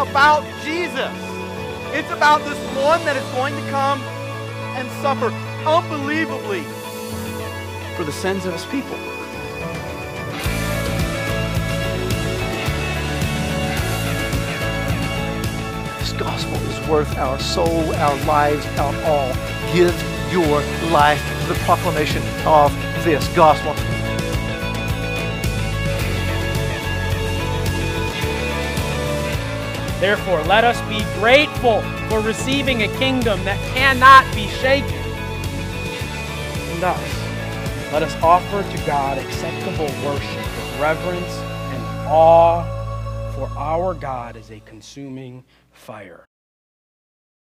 about Jesus. It's about this one that is going to come and suffer unbelievably for the sins of his people. This gospel is worth our soul, our lives, our all. Give your life to the proclamation of this gospel. Therefore, let us be grateful for receiving a kingdom that cannot be shaken. And thus, let us offer to God acceptable worship with reverence and awe, for our God is a consuming fire.